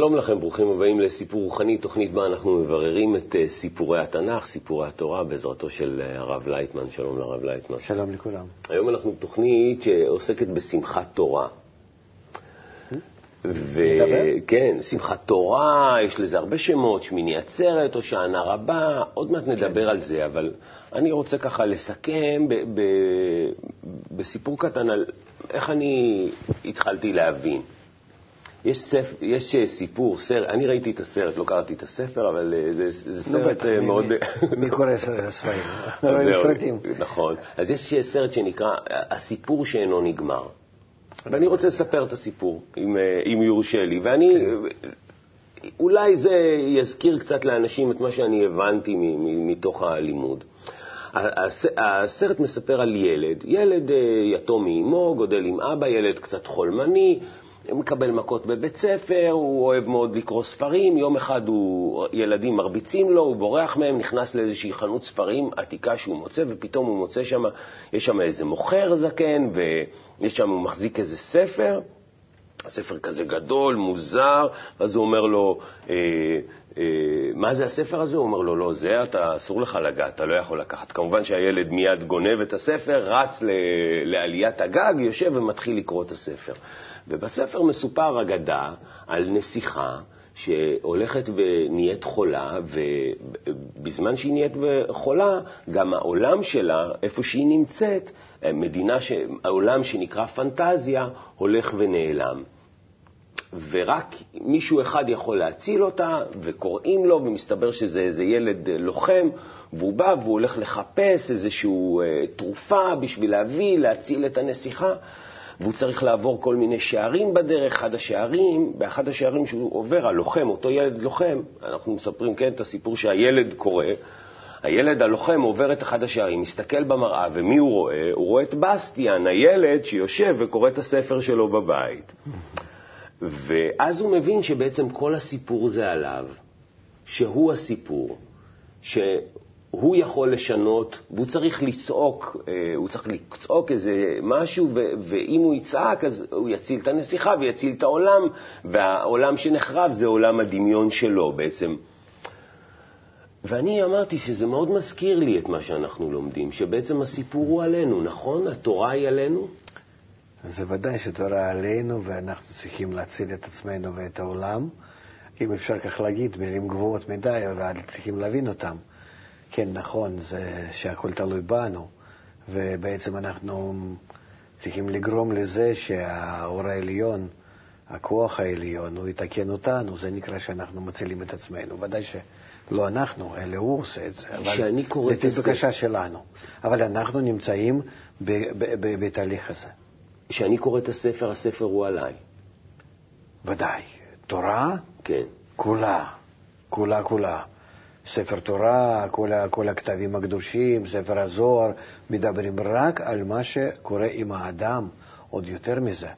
שלום לכם, ברוכים הבאים לסיפור רוחני, תוכנית בה אנחנו מבררים את אה, סיפורי התנ"ך, סיפורי התורה, בעזרתו של אה, הרב לייטמן. שלום לרב לייטמן. שלום לכולם. היום אנחנו תוכנית שעוסקת בשמחת תורה. וכן, שמחת תורה, יש לזה הרבה שמות, שמיני עצרת, הושענא רבה, עוד מעט נדבר כן. על זה, אבל אני רוצה ככה לסכם ב- ב- בסיפור קטן על איך אני התחלתי להבין. יש, ספ... יש אה, סיפור, סרט, אני ראיתי את הסרט, לא קראתי את הספר, אבל אה, זה, זה סרט אה, מאוד... מי קורא ספרים? נכון. אז יש סרט שנקרא הסיפור שאינו נגמר. ואני רוצה לספר את הסיפור, אם, אם יורשה לי. ואני, אולי זה יזכיר קצת לאנשים את מה שאני הבנתי מתוך הלימוד. הסרט מספר על ילד, ילד יתום מאמו, גודל עם אבא, ילד קצת חולמני, הוא מקבל מכות בבית ספר, הוא אוהב מאוד לקרוא ספרים, יום אחד הוא, ילדים מרביצים לו, הוא בורח מהם, נכנס לאיזושהי חנות ספרים עתיקה שהוא מוצא, ופתאום הוא מוצא שם, יש שם איזה מוכר זקן, ויש שם, הוא מחזיק איזה ספר, הספר כזה גדול, מוזר, אז הוא אומר לו, אה, מה זה הספר הזה? הוא אומר לו, לא, זה אתה, אסור לך לגעת, אתה לא יכול לקחת. כמובן שהילד מיד גונב את הספר, רץ ל, לעליית הגג, יושב ומתחיל לקרוא את הספר. ובספר מסופר אגדה על נסיכה שהולכת ונהיית חולה, ובזמן שהיא נהיית חולה, גם העולם שלה, איפה שהיא נמצאת, מדינה, ש... העולם שנקרא פנטזיה, הולך ונעלם. ורק מישהו אחד יכול להציל אותה, וקוראים לו, ומסתבר שזה איזה ילד לוחם, והוא בא והוא הולך לחפש איזושהי אה, תרופה בשביל להביא, להציל את הנסיכה. והוא צריך לעבור כל מיני שערים בדרך. אחד השערים, באחד השערים שהוא עובר, הלוחם, אותו ילד לוחם, אנחנו מספרים, כן, את הסיפור שהילד קורא, הילד הלוחם עובר את אחד השערים, מסתכל במראה, ומי הוא רואה? הוא רואה את בסטיאן, הילד שיושב וקורא את הספר שלו בבית. ואז הוא מבין שבעצם כל הסיפור זה עליו, שהוא הסיפור, הוא יכול לשנות, והוא צריך לצעוק, אה, הוא צריך לצעוק איזה משהו, ואם הוא יצעק אז הוא יציל את הנסיכה ויציל את העולם, והעולם שנחרב זה עולם הדמיון שלו בעצם. ואני אמרתי שזה מאוד מזכיר לי את מה שאנחנו לומדים, שבעצם הסיפור הוא עלינו, נכון? התורה היא עלינו? זה ודאי שתורה עלינו, ואנחנו צריכים להציל את עצמנו ואת העולם. אם אפשר כך להגיד, מילים גבוהות מדי, אבל צריכים להבין אותם. כן, נכון, זה שהכל תלוי בנו, ובעצם אנחנו צריכים לגרום לזה שהאור העליון, הכוח העליון, הוא יתקן אותנו, זה נקרא שאנחנו מצילים את עצמנו. ודאי שלא אנחנו, אלא הוא עושה את זה, אבל לפי בקשה שלנו. אבל אנחנו נמצאים בתהליך הזה. כשאני קורא את הספר, הספר הוא עליי. ודאי. תורה? כן. כולה, כולה, כולה. ספר תורה, כל, כל הכתבים הקדושים, ספר הזוהר, מדברים רק על מה שקורה עם האדם, עוד יותר מזה.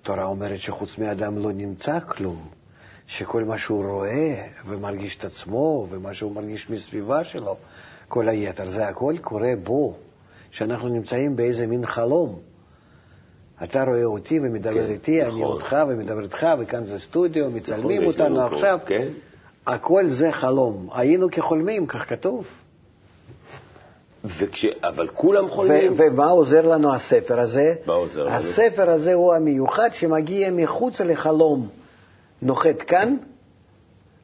התורה אומרת שחוץ מאדם לא נמצא כלום, שכל מה שהוא רואה ומרגיש את עצמו ומה שהוא מרגיש מסביבה שלו, כל היתר, זה הכל קורה בו, שאנחנו נמצאים באיזה מין חלום. אתה רואה אותי ומדבר כן, איתי, נכון. אני אותך ומדבר איתך, וכאן זה סטודיו, מצלמים נכון, אותנו עכשיו. כן. הכל זה חלום. היינו כחולמים, כך כתוב. וכש... אבל כולם חולמים. ו- ומה עוזר לנו הספר הזה? מה עוזר לנו? הספר הזה הוא המיוחד שמגיע מחוץ לחלום. נוחת כאן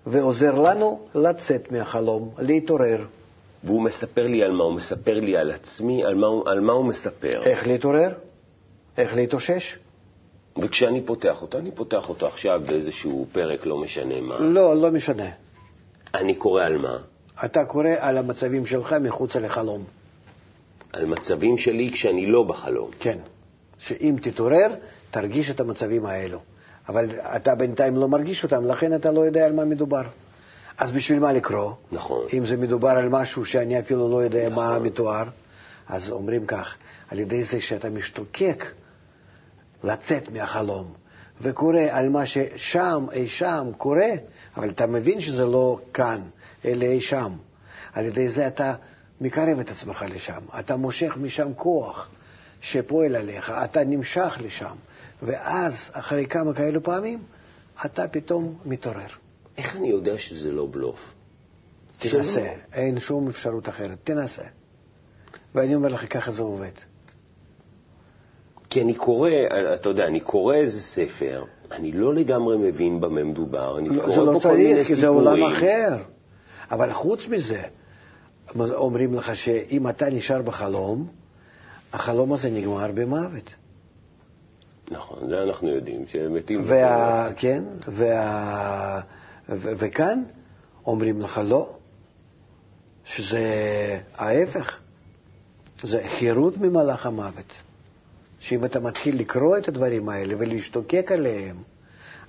ועוזר לנו לצאת מהחלום, להתעורר. והוא מספר לי על מה? הוא מספר לי על עצמי? על מה, על מה הוא מספר? איך להתעורר? איך להתאושש? וכשאני פותח אותו, אני פותח אותו עכשיו באיזשהו פרק, לא משנה מה. לא, לא משנה. אני קורא על מה? אתה קורא על המצבים שלך מחוץ לחלום. על מצבים שלי כשאני לא בחלום. כן. שאם תתעורר, תרגיש את המצבים האלו. אבל אתה בינתיים לא מרגיש אותם, לכן אתה לא יודע על מה מדובר. אז בשביל מה לקרוא? נכון. אם זה מדובר על משהו שאני אפילו לא יודע נכון. מה מתואר, אז אומרים כך, על ידי זה שאתה משתוקק לצאת מהחלום, וקורא על מה ששם, אי שם, קורה, אבל אתה מבין שזה לא כאן, אלא אי שם. על ידי זה אתה מקרב את עצמך לשם, אתה מושך משם כוח שפועל עליך, אתה נמשך לשם, ואז, אחרי כמה כאלו פעמים, אתה פתאום מתעורר. איך אני יודע שזה לא בלוף? תנסה. אין שום אפשרות אחרת, תנסה. ואני אומר לך, ככה זה עובד. כי אני קורא, אתה יודע, אני קורא איזה ספר, אני לא לגמרי מבין במה מדובר, אני לא, קורא זה לא פה כל מיני צריך, כי זה סיפורים. עולם אחר. אבל חוץ מזה, אומרים לך שאם אתה נשאר בחלום, החלום הזה נגמר במוות. נכון, זה אנחנו יודעים, שמתים... וה... כן, וה... ו... וכאן אומרים לך לא, שזה ההפך, זה חירות ממלאך המוות. שאם אתה מתחיל לקרוא את הדברים האלה ולהשתוקק עליהם,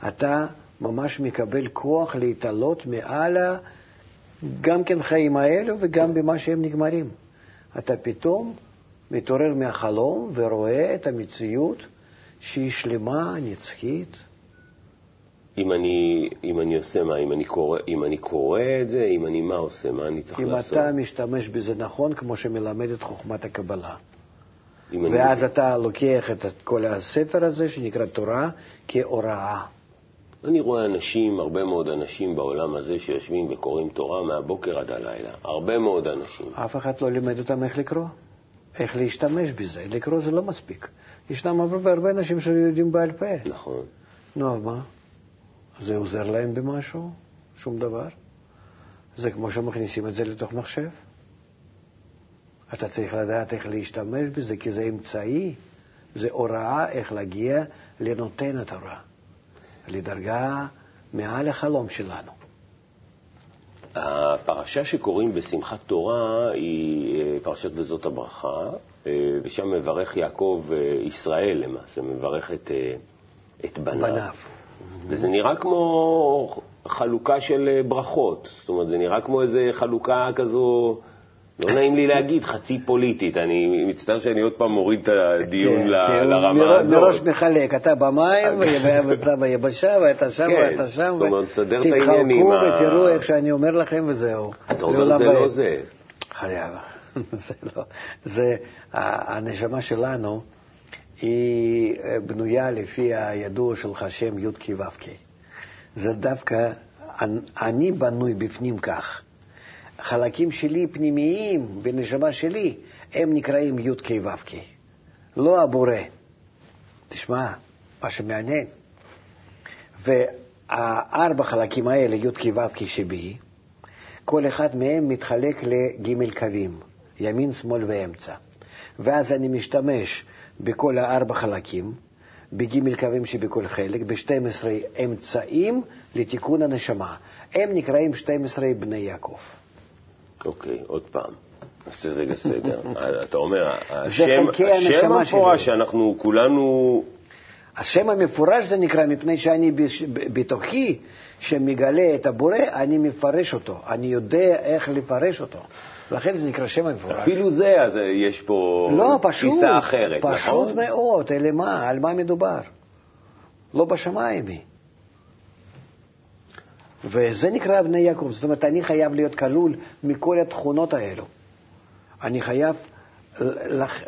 אתה ממש מקבל כוח להתעלות מעל ה... גם כן חיים האלו וגם במה שהם נגמרים. אתה פתאום מתעורר מהחלום ורואה את המציאות שהיא שלמה, נצחית. אם אני, אם אני עושה מה? אם אני, קורא, אם אני קורא את זה, אם אני מה עושה? מה אני צריך אם לעשות? אתה משתמש בזה נכון, כמו שמלמדת חוכמת הקבלה. אם אני- ואז אתה לוקח את כל הספר הזה, שנקרא תורה, כהוראה. אני רואה אנשים, הרבה מאוד אנשים בעולם הזה שיושבים וקוראים תורה מהבוקר עד הלילה. הרבה מאוד אנשים. אף אחד לא לימד אותם איך לקרוא, איך להשתמש בזה. לקרוא זה לא מספיק. ישנם הרבה, הרבה אנשים שיודעים בעל פה. נכון. נו, אז מה? זה עוזר להם במשהו? שום דבר. זה כמו שמכניסים את זה לתוך מחשב. אתה צריך לדעת איך להשתמש בזה, כי זה אמצעי, זה הוראה איך להגיע לנותן התורה, לדרגה מעל החלום שלנו. הפרשה שקוראים בשמחת תורה היא אה, פרשת וזאת הברכה, אה, ושם מברך יעקב אה, ישראל למעשה, מברך את, את בניו. בניו. וזה נראה כמו חלוקה של ברכות, זאת אומרת, זה נראה כמו איזה חלוקה כזו, לא נעים לי להגיד, חצי פוליטית. אני מצטער שאני עוד פעם מוריד את הדיון כן, לרמה הזאת. מראש מחלק, אתה במים, ואתה ביבשה, ואתה שם, כן, ואתה שם. תתחלקו ה- ותראו איך שאני אומר לכם וזהו. אתה אומר, לעולם זה ועד. לא זה. חייב. זה לא. זה, הנשמה שלנו היא אה, בנויה לפי הידוע שלך, שם י' כ' ו' כ'. זה דווקא, אני בנוי בפנים כך. חלקים שלי פנימיים בנשמה שלי, הם נקראים י' כ' ו' כ'. לא הבורא. תשמע, מה שמעניין. והארבע חלקים האלה, י' כ' ו' כ' שבי, כל אחד מהם מתחלק לגימל קווים, ימין, שמאל ואמצע. ואז אני משתמש בכל הארבע חלקים, בגימל קווים שבכל חלק, ב-12 אמצעים לתיקון הנשמה. הם נקראים 12 בני יעקב. אוקיי, עוד פעם. נעשה רגע סדר. אתה אומר, השם השם המפורש. שאנחנו כולנו... השם המפורש זה נקרא מפני שאני בתוכי, שמגלה את הבורא, אני מפרש אותו. אני יודע איך לפרש אותו. לכן זה נקרא שם המפורש. אפילו זה, אז יש פה לא, פשוט, תפיסה אחרת, פשוט נכון? מאוד, אלה מה, על מה מדובר? לא בשמיים היא. וזה נקרא בני יעקב, זאת אומרת, אני חייב להיות כלול מכל התכונות האלו. אני חייב לח-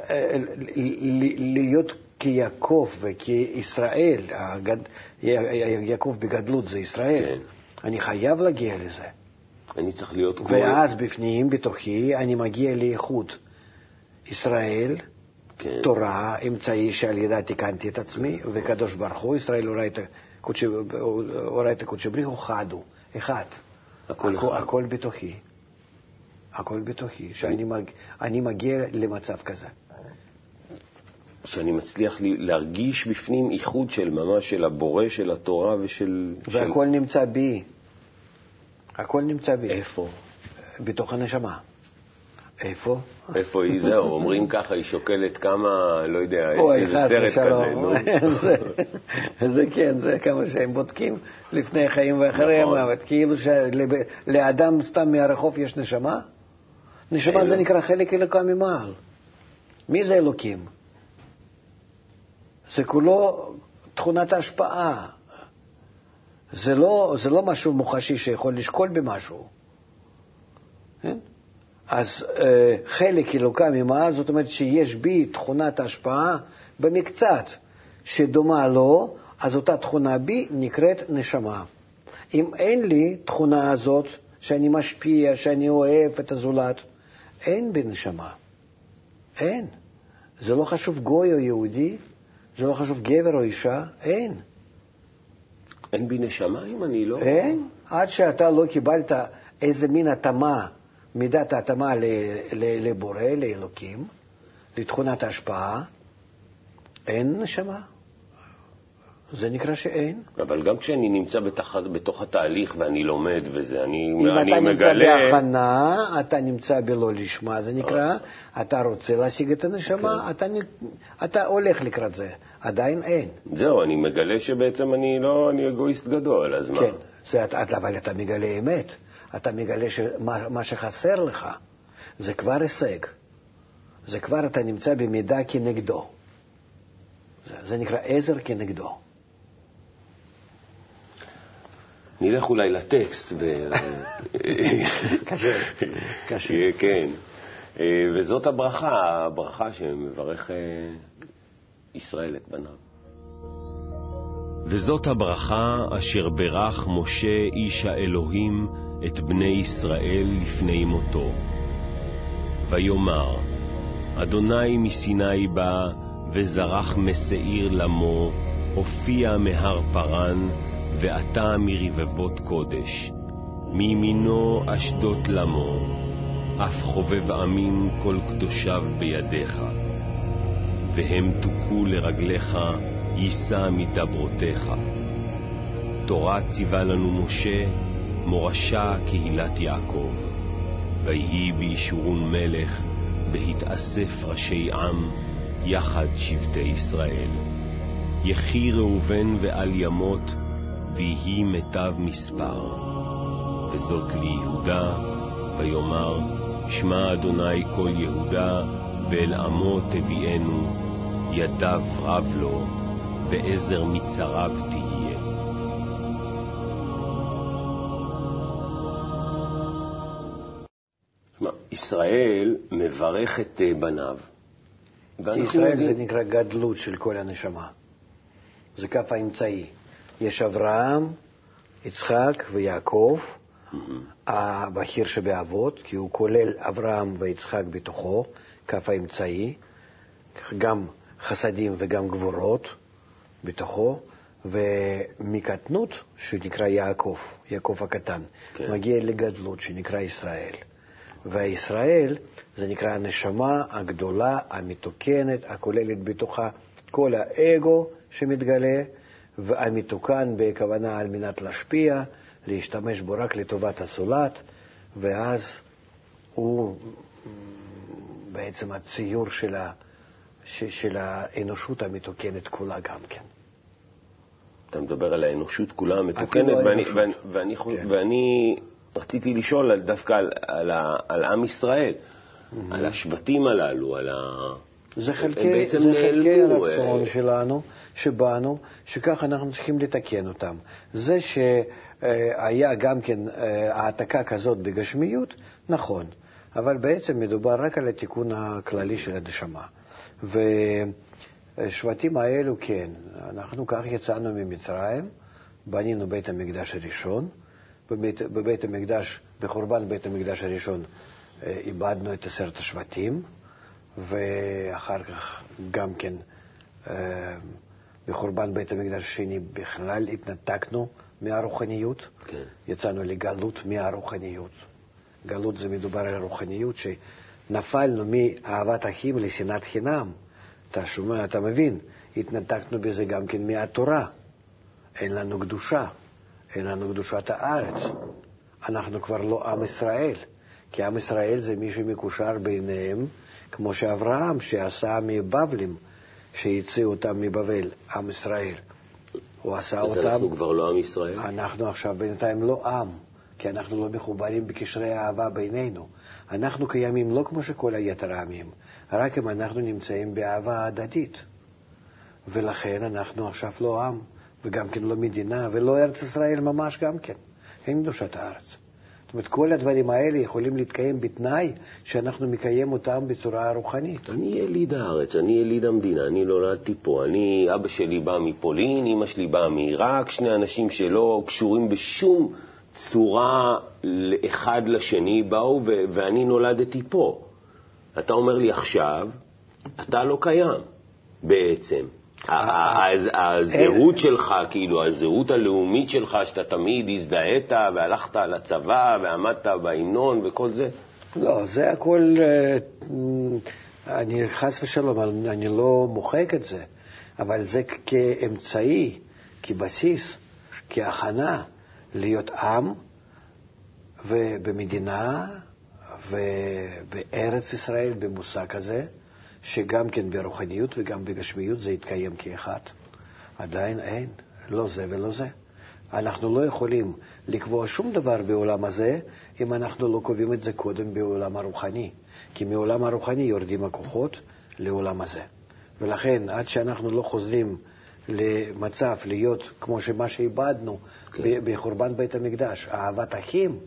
להיות כיעקב וכישראל, הגד... יעקב בגדלות זה ישראל. כן. אני חייב להגיע לזה. אני צריך להיות כמו... ואז בפנים, בתוכי, אני מגיע לאיכות ישראל, כן. תורה, אמצעי שעל ידה תיקנתי את עצמי, וקדוש ברוך הוא, ישראל הורה הורה את הקודשי בריך הוא חד הוא, אחד. הכל הכל. הכל בתוכי. הכל בתוכי, שאני מג, מגיע למצב כזה. שאני מצליח לי- להרגיש בפנים איחוד של ממש של הבורא של התורה ושל... של... והכל נמצא בי. הכל נמצא בי. איפה? בתוך הנשמה. איפה? איפה היא? זהו, אומרים ככה, היא שוקלת כמה, לא יודע, יש איזה סרט כזה. נו. זה, כן, זה כמה שהם בודקים לפני החיים ואחרי נכון. המוות. כאילו שלאדם סתם מהרחוב יש נשמה? נשמה זה. נקרא חלק אלוקה ממעל. מי זה אלוקים? זה כולו תכונת ההשפעה. זה לא, זה לא משהו מוחשי שיכול לשקול במשהו. כן? אז אה, חלק אלוקה ממעל, זאת אומרת שיש בי תכונת השפעה במקצת שדומה לו, אז אותה תכונה בי נקראת נשמה. אם אין לי תכונה הזאת, שאני משפיע, שאני אוהב את הזולת, אין בי נשמה. אין. זה לא חשוב גוי או יהודי, זה לא חשוב גבר או אישה, אין. אין בי נשמה אם אני לא... אין. עד שאתה לא קיבלת איזה מין התאמה, מידת ההתאמה לבורא, לאלוקים, לתכונת ההשפעה, אין נשמה. זה נקרא שאין. אבל גם כשאני נמצא בתח... בתוך התהליך ואני לומד וזה, אני, אם אני אתה מגלה... נמצא בהכנה, אתה נמצא בלא לשמה, זה נקרא, אתה רוצה להשיג את הנשמה, כן. אתה, נ- אתה הולך לקראת זה, עדיין אין. זהו, אני מגלה שבעצם אני לא, אני אגואיסט גדול, אז מה? כן, זה, אתה- אבל אתה מגלה אמת, אתה מגלה שמה מה שחסר לך זה כבר הישג, זה כבר אתה נמצא במידה כנגדו. זה, זה נקרא עזר כנגדו. נלך אולי לטקסט. ו... קשה, קשה. כן. אה, וזאת הברכה, הברכה שמברך אה, ישראל את בניו. וזאת הברכה אשר ברך משה איש האלוהים את בני ישראל לפני מותו. ויאמר, אדוני מסיני בא, וזרח משעיר למו, הופיע מהר פרן, ועתה מרבבות קודש. מימינו אשדות למו, אף חובב עמים כל קדושיו בידיך. והם תוכו לרגליך, יישא מדברותיך. תורה ציווה לנו משה, מורשה קהילת יעקב. ויהי בישורון מלך, בהתאסף ראשי עם, יחד שבטי ישראל. יחי ראובן ועל ימות, ויהי מיטב מספר. וזאת ליהודה, ויאמר, שמע אדוני כל יהודה, ואל עמו תביאנו, ידיו רב לו, ועזר מצריו ישראל מברך את אה, בניו. ישראל זה נקרא גדלות של כל הנשמה. זה כף האמצעי. יש אברהם, יצחק ויעקב, הבכיר שבאבות, כי הוא כולל אברהם ויצחק בתוכו, כף האמצעי, גם חסדים וגם גבורות בתוכו, ומקטנות, שנקרא יעקב, יעקב הקטן, כן. מגיע לגדלות, שנקרא ישראל. והישראל זה נקרא הנשמה הגדולה, המתוקנת, הכוללת בתוכה כל האגו שמתגלה, והמתוקן בכוונה על מנת להשפיע, להשתמש בו רק לטובת הזולת, ואז הוא בעצם הציור של, ה, ש, של האנושות המתוקנת כולה גם כן. אתה מדבר על האנושות כולה המתוקנת, אפילו ואני. ואני, ואני, כן. ואני רציתי לשאול על, דווקא על, על, על עם ישראל, על השבטים הללו, על ה... זה חלקי, זה חלקי נעלמו, הרצון אה, שלנו, שבאנו, שככה אנחנו צריכים לתקן אותם. זה שהיה גם כן אה, העתקה כזאת בגשמיות, נכון, אבל בעצם מדובר רק על התיקון הכללי של הנשמה. והשבטים האלו, כן, אנחנו כך יצאנו ממצרים, בנינו בית המקדש הראשון, בבית, בבית המקדש, בחורבן בית המקדש הראשון, אה, איבדנו את עשרת השבטים, ואחר כך גם כן אה, בחורבן בית המקדש השני בכלל התנתקנו מהרוחניות, כן. יצאנו לגלות מהרוחניות. גלות זה מדובר על הרוחניות, שנפלנו מאהבת אחים לשנאת חינם. אתה שומע, אתה מבין, התנתקנו בזה גם כן מהתורה. אין לנו קדושה, אין לנו קדושת הארץ. אנחנו כבר לא עם ישראל, כי עם ישראל זה מי שמקושר ביניהם, כמו שאברהם, שעשה מבבלים, שהציעו אותם מבבל, עם ישראל. הוא עשה אז אותם... אנחנו כבר לא עם ישראל? אנחנו עכשיו בינתיים לא עם, כי אנחנו לא מחוברים בקשרי אהבה בינינו. אנחנו קיימים לא כמו שכל היתר העמים, רק אם אנחנו נמצאים באהבה הדדית. ולכן אנחנו עכשיו לא עם, וגם כן לא מדינה, ולא ארץ ישראל ממש גם כן. אין קדושת הארץ. זאת אומרת, כל הדברים האלה יכולים להתקיים בתנאי שאנחנו מקיים אותם בצורה רוחנית. אני יליד הארץ, אני יליד המדינה, אני נולדתי פה. אני, אבא שלי בא מפולין, אמא שלי באה מעיראק, שני אנשים שלא קשורים בשום צורה אחד לשני באו, ו- ואני נולדתי פה. אתה אומר לי עכשיו, אתה לא קיים, בעצם. הזהות שלך, כאילו, הזהות הלאומית שלך, שאתה תמיד הזדהית והלכת לצבא ועמדת בהמנון וכל זה? לא, זה הכל, אה, אני חס ושלום, אני לא מוחק את זה, אבל זה כאמצעי, כבסיס, כהכנה להיות עם ובמדינה ובארץ ישראל במושג הזה. שגם כן ברוחניות וגם בגשמיות זה יתקיים כאחד. עדיין אין, לא זה ולא זה. אנחנו לא יכולים לקבוע שום דבר בעולם הזה אם אנחנו לא קובעים את זה קודם בעולם הרוחני. כי מעולם הרוחני יורדים הכוחות לעולם הזה. ולכן, עד שאנחנו לא חוזרים למצב להיות כמו שמה שאיבדנו כן. בחורבן בית המקדש, אהבת אחים,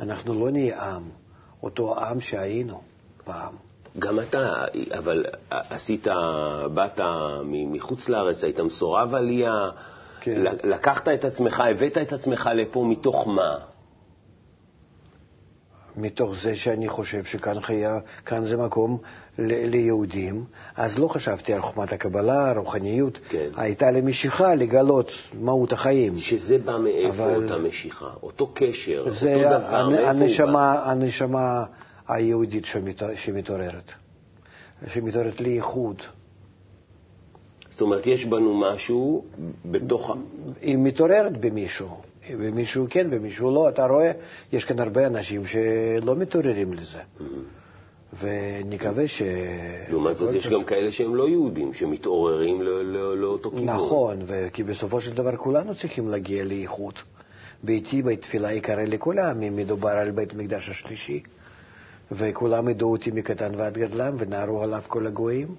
אנחנו לא נהיה עם, אותו עם שהיינו פעם. גם אתה, אבל עשית, באת מחוץ לארץ, היית מסורב עלייה, כן. לקחת את עצמך, הבאת את עצמך לפה מתוך מה? מתוך זה שאני חושב שכאן חיה, כאן זה מקום ליהודים, אז לא חשבתי על חוכמת הקבלה, הרוחניות. כן. הייתה לי משיכה לגלות מהות החיים. שזה בא מאיפה אבל... אותה משיכה? אותו קשר, אותו דבר, מאיפה הנשמה, הוא בא? הנשמה היהודית שמתעוררת, שמתעוררת לייחוד. זאת אומרת, יש בנו משהו בתוך... היא מתעוררת במישהו. במישהו כן, במישהו לא. אתה רואה, יש כאן הרבה אנשים שלא מתעוררים לזה. Mm-hmm. ונקווה ש... לעומת זאת, יש גם כאלה שהם לא יהודים, שמתעוררים לאותו כיוון. נכון, כי בסופו של דבר כולנו צריכים להגיע לייחוד. ביתי בית תפילה יקרא לכל העמים, מדובר על בית המקדש השלישי. וכולם ידעו אותי מקטן ועד גדלם, ונערו עליו כל הגויים.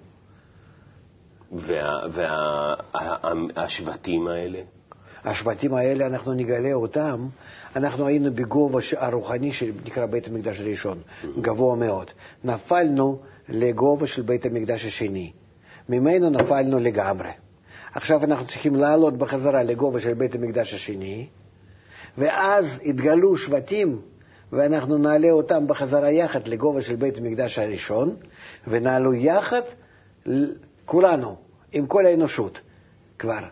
והשבטים וה, האלה? השבטים האלה, אנחנו נגלה אותם. אנחנו היינו בגובה הרוחני שנקרא בית המקדש הראשון, mm-hmm. גבוה מאוד. נפלנו לגובה של בית המקדש השני. ממנו נפלנו לגמרי. עכשיו אנחנו צריכים לעלות בחזרה לגובה של בית המקדש השני, ואז התגלו שבטים ואנחנו נעלה אותם בחזרה יחד לגובה של בית המקדש הראשון, ונעלו יחד, כולנו, עם כל האנושות, כבר,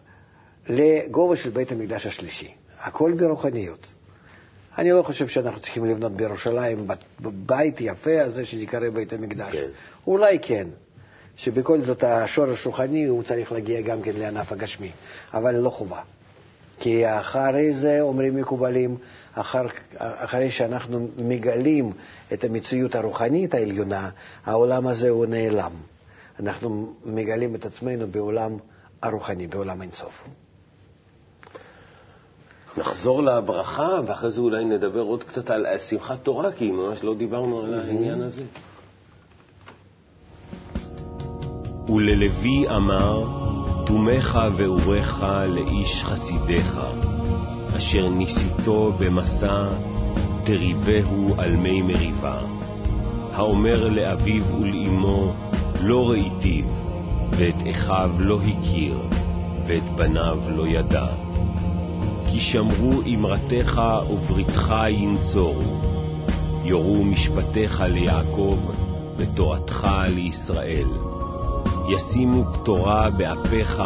לגובה של בית המקדש השלישי. הכל ברוחניות. אני לא חושב שאנחנו צריכים לבנות בירושלים בית יפה הזה שנקרא בית המקדש. כן. אולי כן, שבכל זאת השורש רוחני הוא צריך להגיע גם כן לענף הגשמי, אבל לא חובה. כי אחרי זה אומרים מקובלים, אחר, אחרי שאנחנו מגלים את המציאות הרוחנית העליונה, העולם הזה הוא נעלם. אנחנו מגלים את עצמנו בעולם הרוחני, בעולם אינסוף. נחזור לברכה, ואחרי זה אולי נדבר עוד קצת על שמחת תורה, כי ממש לא דיברנו על העניין הזה. וללוי אמר, תומך ואורך לאיש חסידיך. אשר ניסיתו במסע, תריבהו על מי מריבה. האומר לאביו ולאמו, לא ראיתיו, ואת אחיו לא הכיר, ואת בניו לא ידע. כי שמרו אמרתך ובריתך ינצורו, יורו משפטיך ליעקב, ותורתך לישראל. ישימו קטורה באפיך,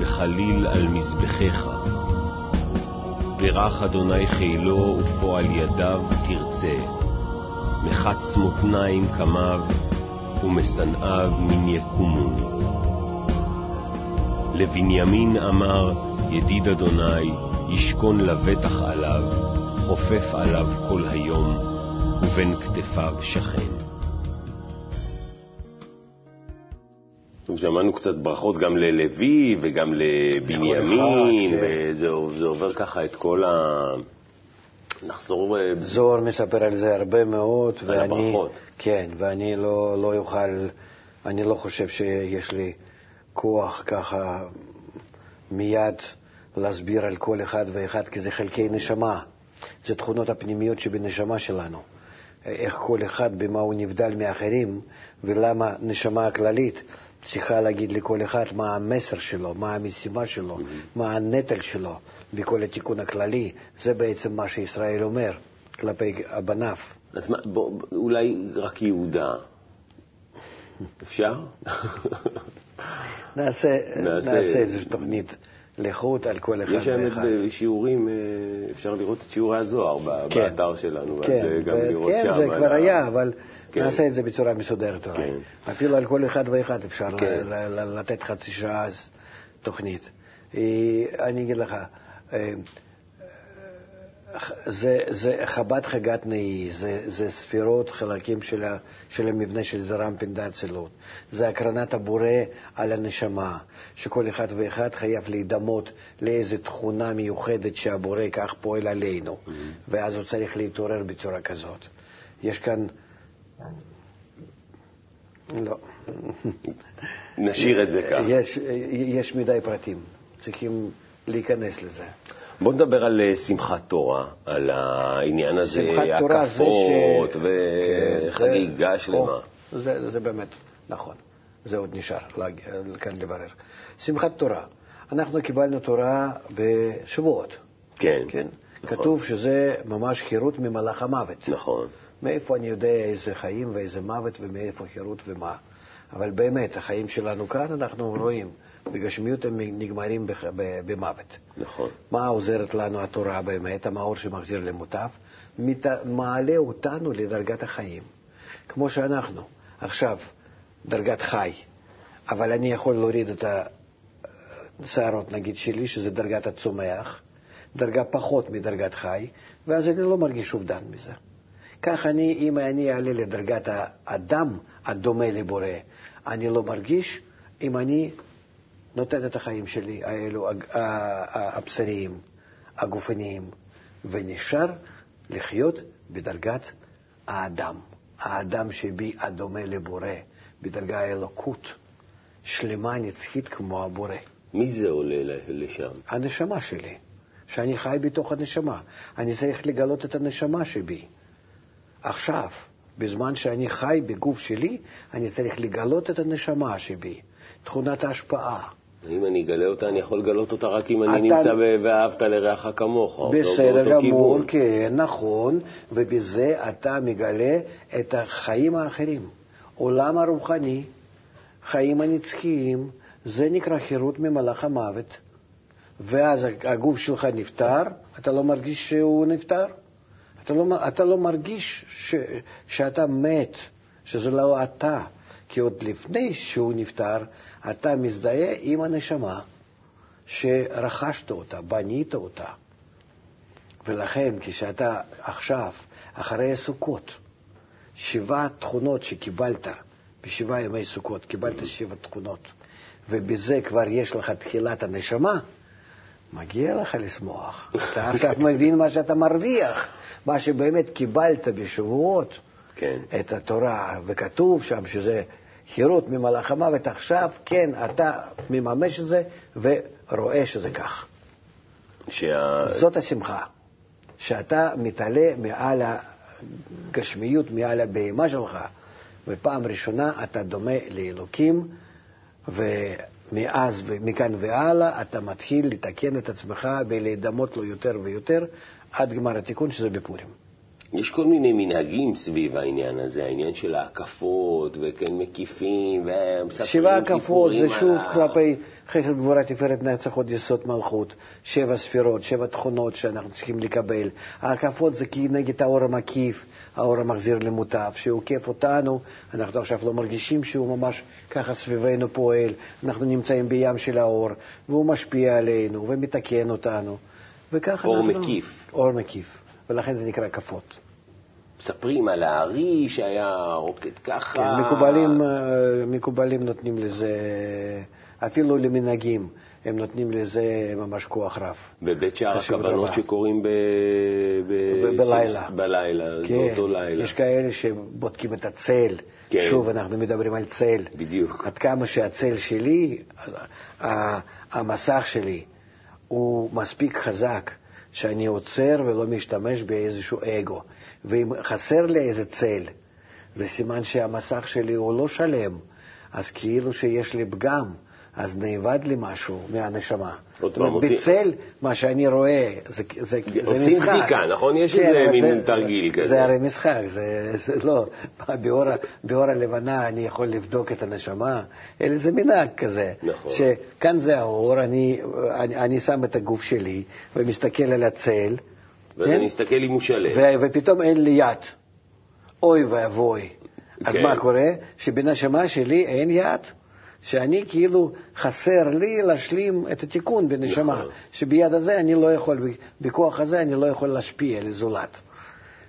וחליל על מזבחיך. ברך אדוני חילו ופועל ידיו תרצה, מחץ מותניים קמיו ומשנאיו מן יקומו. לבנימין אמר, ידיד אדוני, ישכון לבטח עליו, חופף עליו כל היום, ובין כתפיו שכן. שמענו קצת ברכות גם ללוי וגם לבנימין, כן. וזה עובר ככה את כל ה... נחזור... אה, זוהר מספר על זה הרבה מאוד, על ואני... הברכות. כן, ואני לא, לא יוכל, אני לא חושב שיש לי כוח ככה מיד להסביר על כל אחד ואחד, כי זה חלקי נשמה. זה תכונות הפנימיות שבנשמה שלנו. איך כל אחד, במה הוא נבדל מאחרים, ולמה נשמה הכללית צריכה להגיד לכל אחד מה המסר שלו, מה המשימה שלו, mm-hmm. מה הנטל שלו בכל התיקון הכללי. זה בעצם מה שישראל אומר כלפי הבניו. אז מה, בוא, אולי רק יהודה. אפשר? נעשה, נעשה איזו תוכנית לחוט על כל אחד ואחד. יש האמת בשיעורים, אה, אפשר לראות את שיעורי הזוהר כן. באתר שלנו, כן, ואז גם לראות כן, שם. כן, זה כבר היה, אבל כן. נעשה את זה בצורה מסודרת אולי. כן. אפילו על כל אחד ואחד אפשר כן. לתת חצי שעה תוכנית. אה, אני אגיד לך, אה, זה, זה חב"ד חגת נאי, זה, זה ספירות, חלקים של, ה, של המבנה של זרמפין דאצילות, זה הקרנת הבורא על הנשמה, שכל אחד ואחד חייב להידמות לאיזו תכונה מיוחדת שהבורא כך פועל עלינו, mm-hmm. ואז הוא צריך להתעורר בצורה כזאת. יש כאן... לא. נשאיר את זה ככה. יש, יש מדי פרטים, צריכים להיכנס לזה. בוא נדבר על אה, שמחת תורה, על העניין הזה, הקפות וחגיגה שלמה. זה, זה באמת נכון, זה עוד נשאר כאן לברר. שמחת תורה, אנחנו קיבלנו תורה בשבועות. כן. כן? נכון. כתוב שזה ממש חירות ממלאך המוות. נכון. מאיפה אני יודע איזה חיים ואיזה מוות ומאיפה חירות ומה. אבל באמת, החיים שלנו כאן, אנחנו רואים. בגשמיות הם נגמרים במוות. נכון. מה עוזרת לנו התורה באמת, המאור שמחזיר למוטב? מעלה אותנו לדרגת החיים. כמו שאנחנו, עכשיו, דרגת חי, אבל אני יכול להוריד את השערות, נגיד, שלי, שזה דרגת הצומח, דרגה פחות מדרגת חי, ואז אני לא מרגיש אובדן מזה. כך אני, אם אני אעלה לדרגת האדם הדומה לבורא, אני לא מרגיש אם אני נותן את החיים שלי, האלו, הבשריים, הגופניים, ונשאר לחיות בדרגת האדם, האדם שבי הדומה לבורא, בדרגה האלוקות, שלמה נצחית כמו הבורא. מי זה עולה לשם? הנשמה שלי, שאני חי בתוך הנשמה. אני צריך לגלות את הנשמה שבי. עכשיו, בזמן שאני חי בגוף שלי, אני צריך לגלות את הנשמה שבי, תכונת ההשפעה. אם אני אגלה אותה, אני יכול לגלות אותה רק אם אני נמצא ב"ואהבת לרעך כמוך". בסדר גמור, כן, נכון, ובזה אתה מגלה את החיים האחרים. עולם הרוחני, חיים הנצחיים, זה נקרא חירות ממלאך המוות. ואז הגוף שלך נפטר, אתה לא מרגיש שהוא נפטר? אתה לא, אתה לא מרגיש ש, שאתה מת, שזה לא אתה. כי עוד לפני שהוא נפטר, אתה מזדהה עם הנשמה שרכשת אותה, בנית אותה. ולכן כשאתה עכשיו, אחרי הסוכות, שבע תכונות שקיבלת, בשבעה ימי סוכות קיבלת שבע תכונות, ובזה כבר יש לך תחילת הנשמה, מגיע לך לשמוח. אתה עכשיו מבין מה שאתה מרוויח, מה שבאמת קיבלת בשבועות, כן. את התורה, וכתוב שם שזה חירות ממלאך המוות, עכשיו כן, אתה מממש את זה ורואה שזה כך. שה... זאת השמחה, שאתה מתעלה מעל הגשמיות, מעל הבהמה שלך, ופעם ראשונה אתה דומה לאלוקים, ומאז ומכאן והלאה אתה מתחיל לתקן את עצמך ולהידמות לו יותר ויותר עד גמר התיקון, שזה בפורים. יש כל מיני מנהגים סביב העניין הזה, העניין של ההקפות, וכן מקיפים, ומספרים שבע הקפות זה שוב. כלפי חסד גבורה תפארת נצח עוד יסוד מלכות, שבע ספירות, שבע תכונות שאנחנו צריכים לקבל. ההקפות זה כנגד האור המקיף, האור המחזיר למוטב, שהוא עוקף אותנו, אנחנו עכשיו לא מרגישים שהוא ממש ככה סביבנו פועל, אנחנו נמצאים בים של האור, והוא משפיע עלינו ומתקן אותנו. וככה אור אנחנו... מקיף. אור מקיף. ולכן זה נקרא הקפות. מספרים על הארי שהיה רוקד ככה. כן, מקובלים, אה, מקובלים נותנים לזה, אפילו למנהגים, הם נותנים לזה ממש כוח רב. בבית שער הכוונות שקורים ב... ב... בלילה. בלילה, כן, באותו לילה. יש כאלה שבודקים את הצל. כן. שוב, אנחנו מדברים על צל. בדיוק. עד כמה שהצל שלי, המסך שלי, הוא מספיק חזק שאני עוצר ולא משתמש באיזשהו אגו. ואם חסר לי איזה צל, זה סימן שהמסך שלי הוא לא שלם, אז כאילו שיש לי פגם. אז נאבד לי משהו מהנשמה. פעם, בצל, מה שאני רואה, זה, זה, זה משחק. עושים בדיקה, נכון? יש כן, איזה מין זה- תרגיל כזה. זה הרי משחק, זה, זה לא, באור, באור הלבנה אני יכול לבדוק את הנשמה, אלא זה מנהג כזה. נכון. שכאן זה האור, אני, אני, אני שם את הגוף שלי ומסתכל על הצל, ואז כן? אני אסתכל אם הוא שלם. ופתאום אין לי יד. אוי ואבוי. אז כן. מה קורה? שבנשמה שלי אין יד. שאני כאילו חסר לי להשלים את התיקון בנשמה, נכון. שביד הזה אני לא יכול, בכוח הזה אני לא יכול להשפיע על זולת.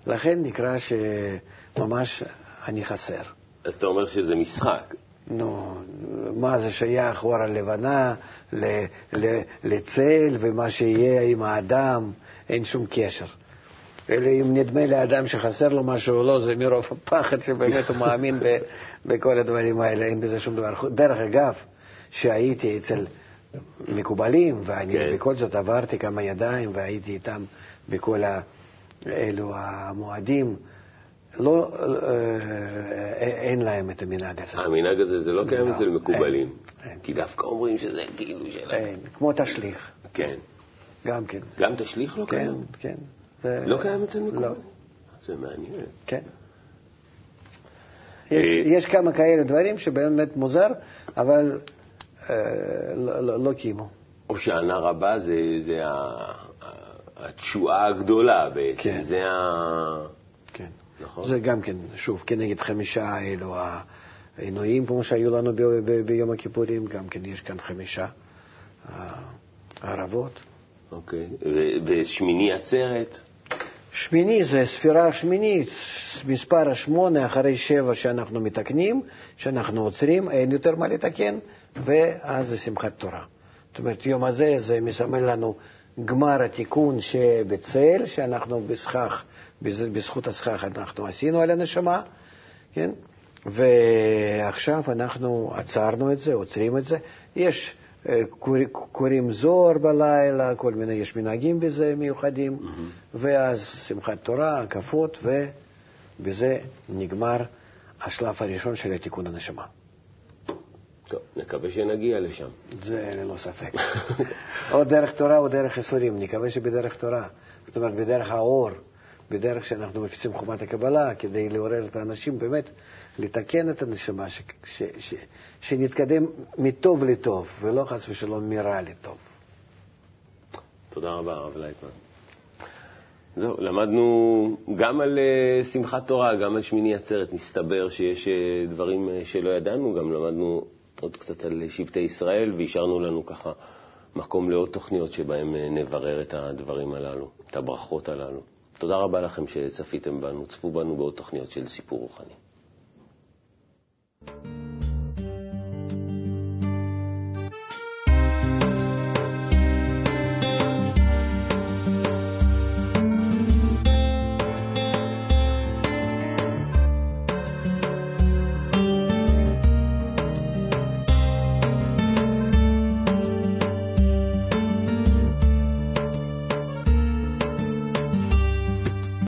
לכן נקרא שממש אני חסר. אז אתה אומר שזה משחק. נו, מה זה שייך אור הלבנה ל- ל- לצל ומה שיהיה עם האדם, אין שום קשר. אלא אם נדמה לאדם שחסר לו משהו או לא, זה מרוב הפחד שבאמת הוא מאמין ב- בכל הדברים האלה, אין בזה שום דבר. דרך אגב, שהייתי אצל מקובלים, ואני כן. בכל זאת עברתי כמה ידיים והייתי איתם בכל ה- אלו המועדים, לא, אה, אין להם את המנהג הזה. המנהג הזה זה לא קיים לא, אצל מקובלים. אין, אין. כי דווקא אומרים שזה כאילו של... אין, כמו תשליך, כן. גם כן. גם תשליך לא כן, קיים? כן. זה- לא קיים אצל לא, מקובלים? זה מעניין. כן. יש, אה, יש כמה כאלה דברים שבאמת מוזר, אבל אה, לא, לא, לא קיימו. או שהענה רבה זה, זה ה- ה- התשואה הגדולה בעצם. כן. זה ה... כן. נכון. זה גם כן, שוב, כנגד חמישה האלו העינויים, כמו שהיו לנו ביום הכיפורים, גם כן יש כאן חמישה אה, ערבות. אוקיי. ושמיני עצרת? שמיני זה ספירה שמינית, מספר השמונה אחרי שבע שאנחנו מתקנים, שאנחנו עוצרים, אין יותר מה לתקן, ואז זה שמחת תורה. זאת אומרת, יום הזה זה מסמל לנו גמר התיקון שבצל, שאנחנו בסכך, בז- בזכות הסכך אנחנו עשינו על הנשמה, כן? ועכשיו אנחנו עצרנו את זה, עוצרים את זה. יש, קוראים זוהר בלילה, כל מיני, יש מנהגים בזה מיוחדים, ואז שמחת תורה, הקפות, ובזה נגמר השלב הראשון של תיקון הנשמה. טוב, נקווה שנגיע לשם. זה ללא ספק. או דרך תורה או דרך ייסורים, נקווה שבדרך תורה. זאת אומרת, בדרך האור, בדרך שאנחנו מפיצים חומת הקבלה, כדי לעורר את האנשים באמת לתקן את הנשמה, ש, ש, ש, שנתקדם מטוב לטוב, ולא חס ושלום מרע לטוב. תודה רבה, הרב לייטמן. זהו, למדנו גם על אה, שמחת תורה, גם על שמיני עצרת. מסתבר שיש אה, דברים אה, שלא ידענו, גם למדנו עוד קצת על שבטי ישראל, והשארנו לנו ככה מקום לעוד תוכניות שבהן אה, נברר את הדברים הללו, את הברכות הללו. תודה רבה לכם שצפיתם בנו, צפו בנו בעוד תוכניות של סיפור רוחני. Thank you.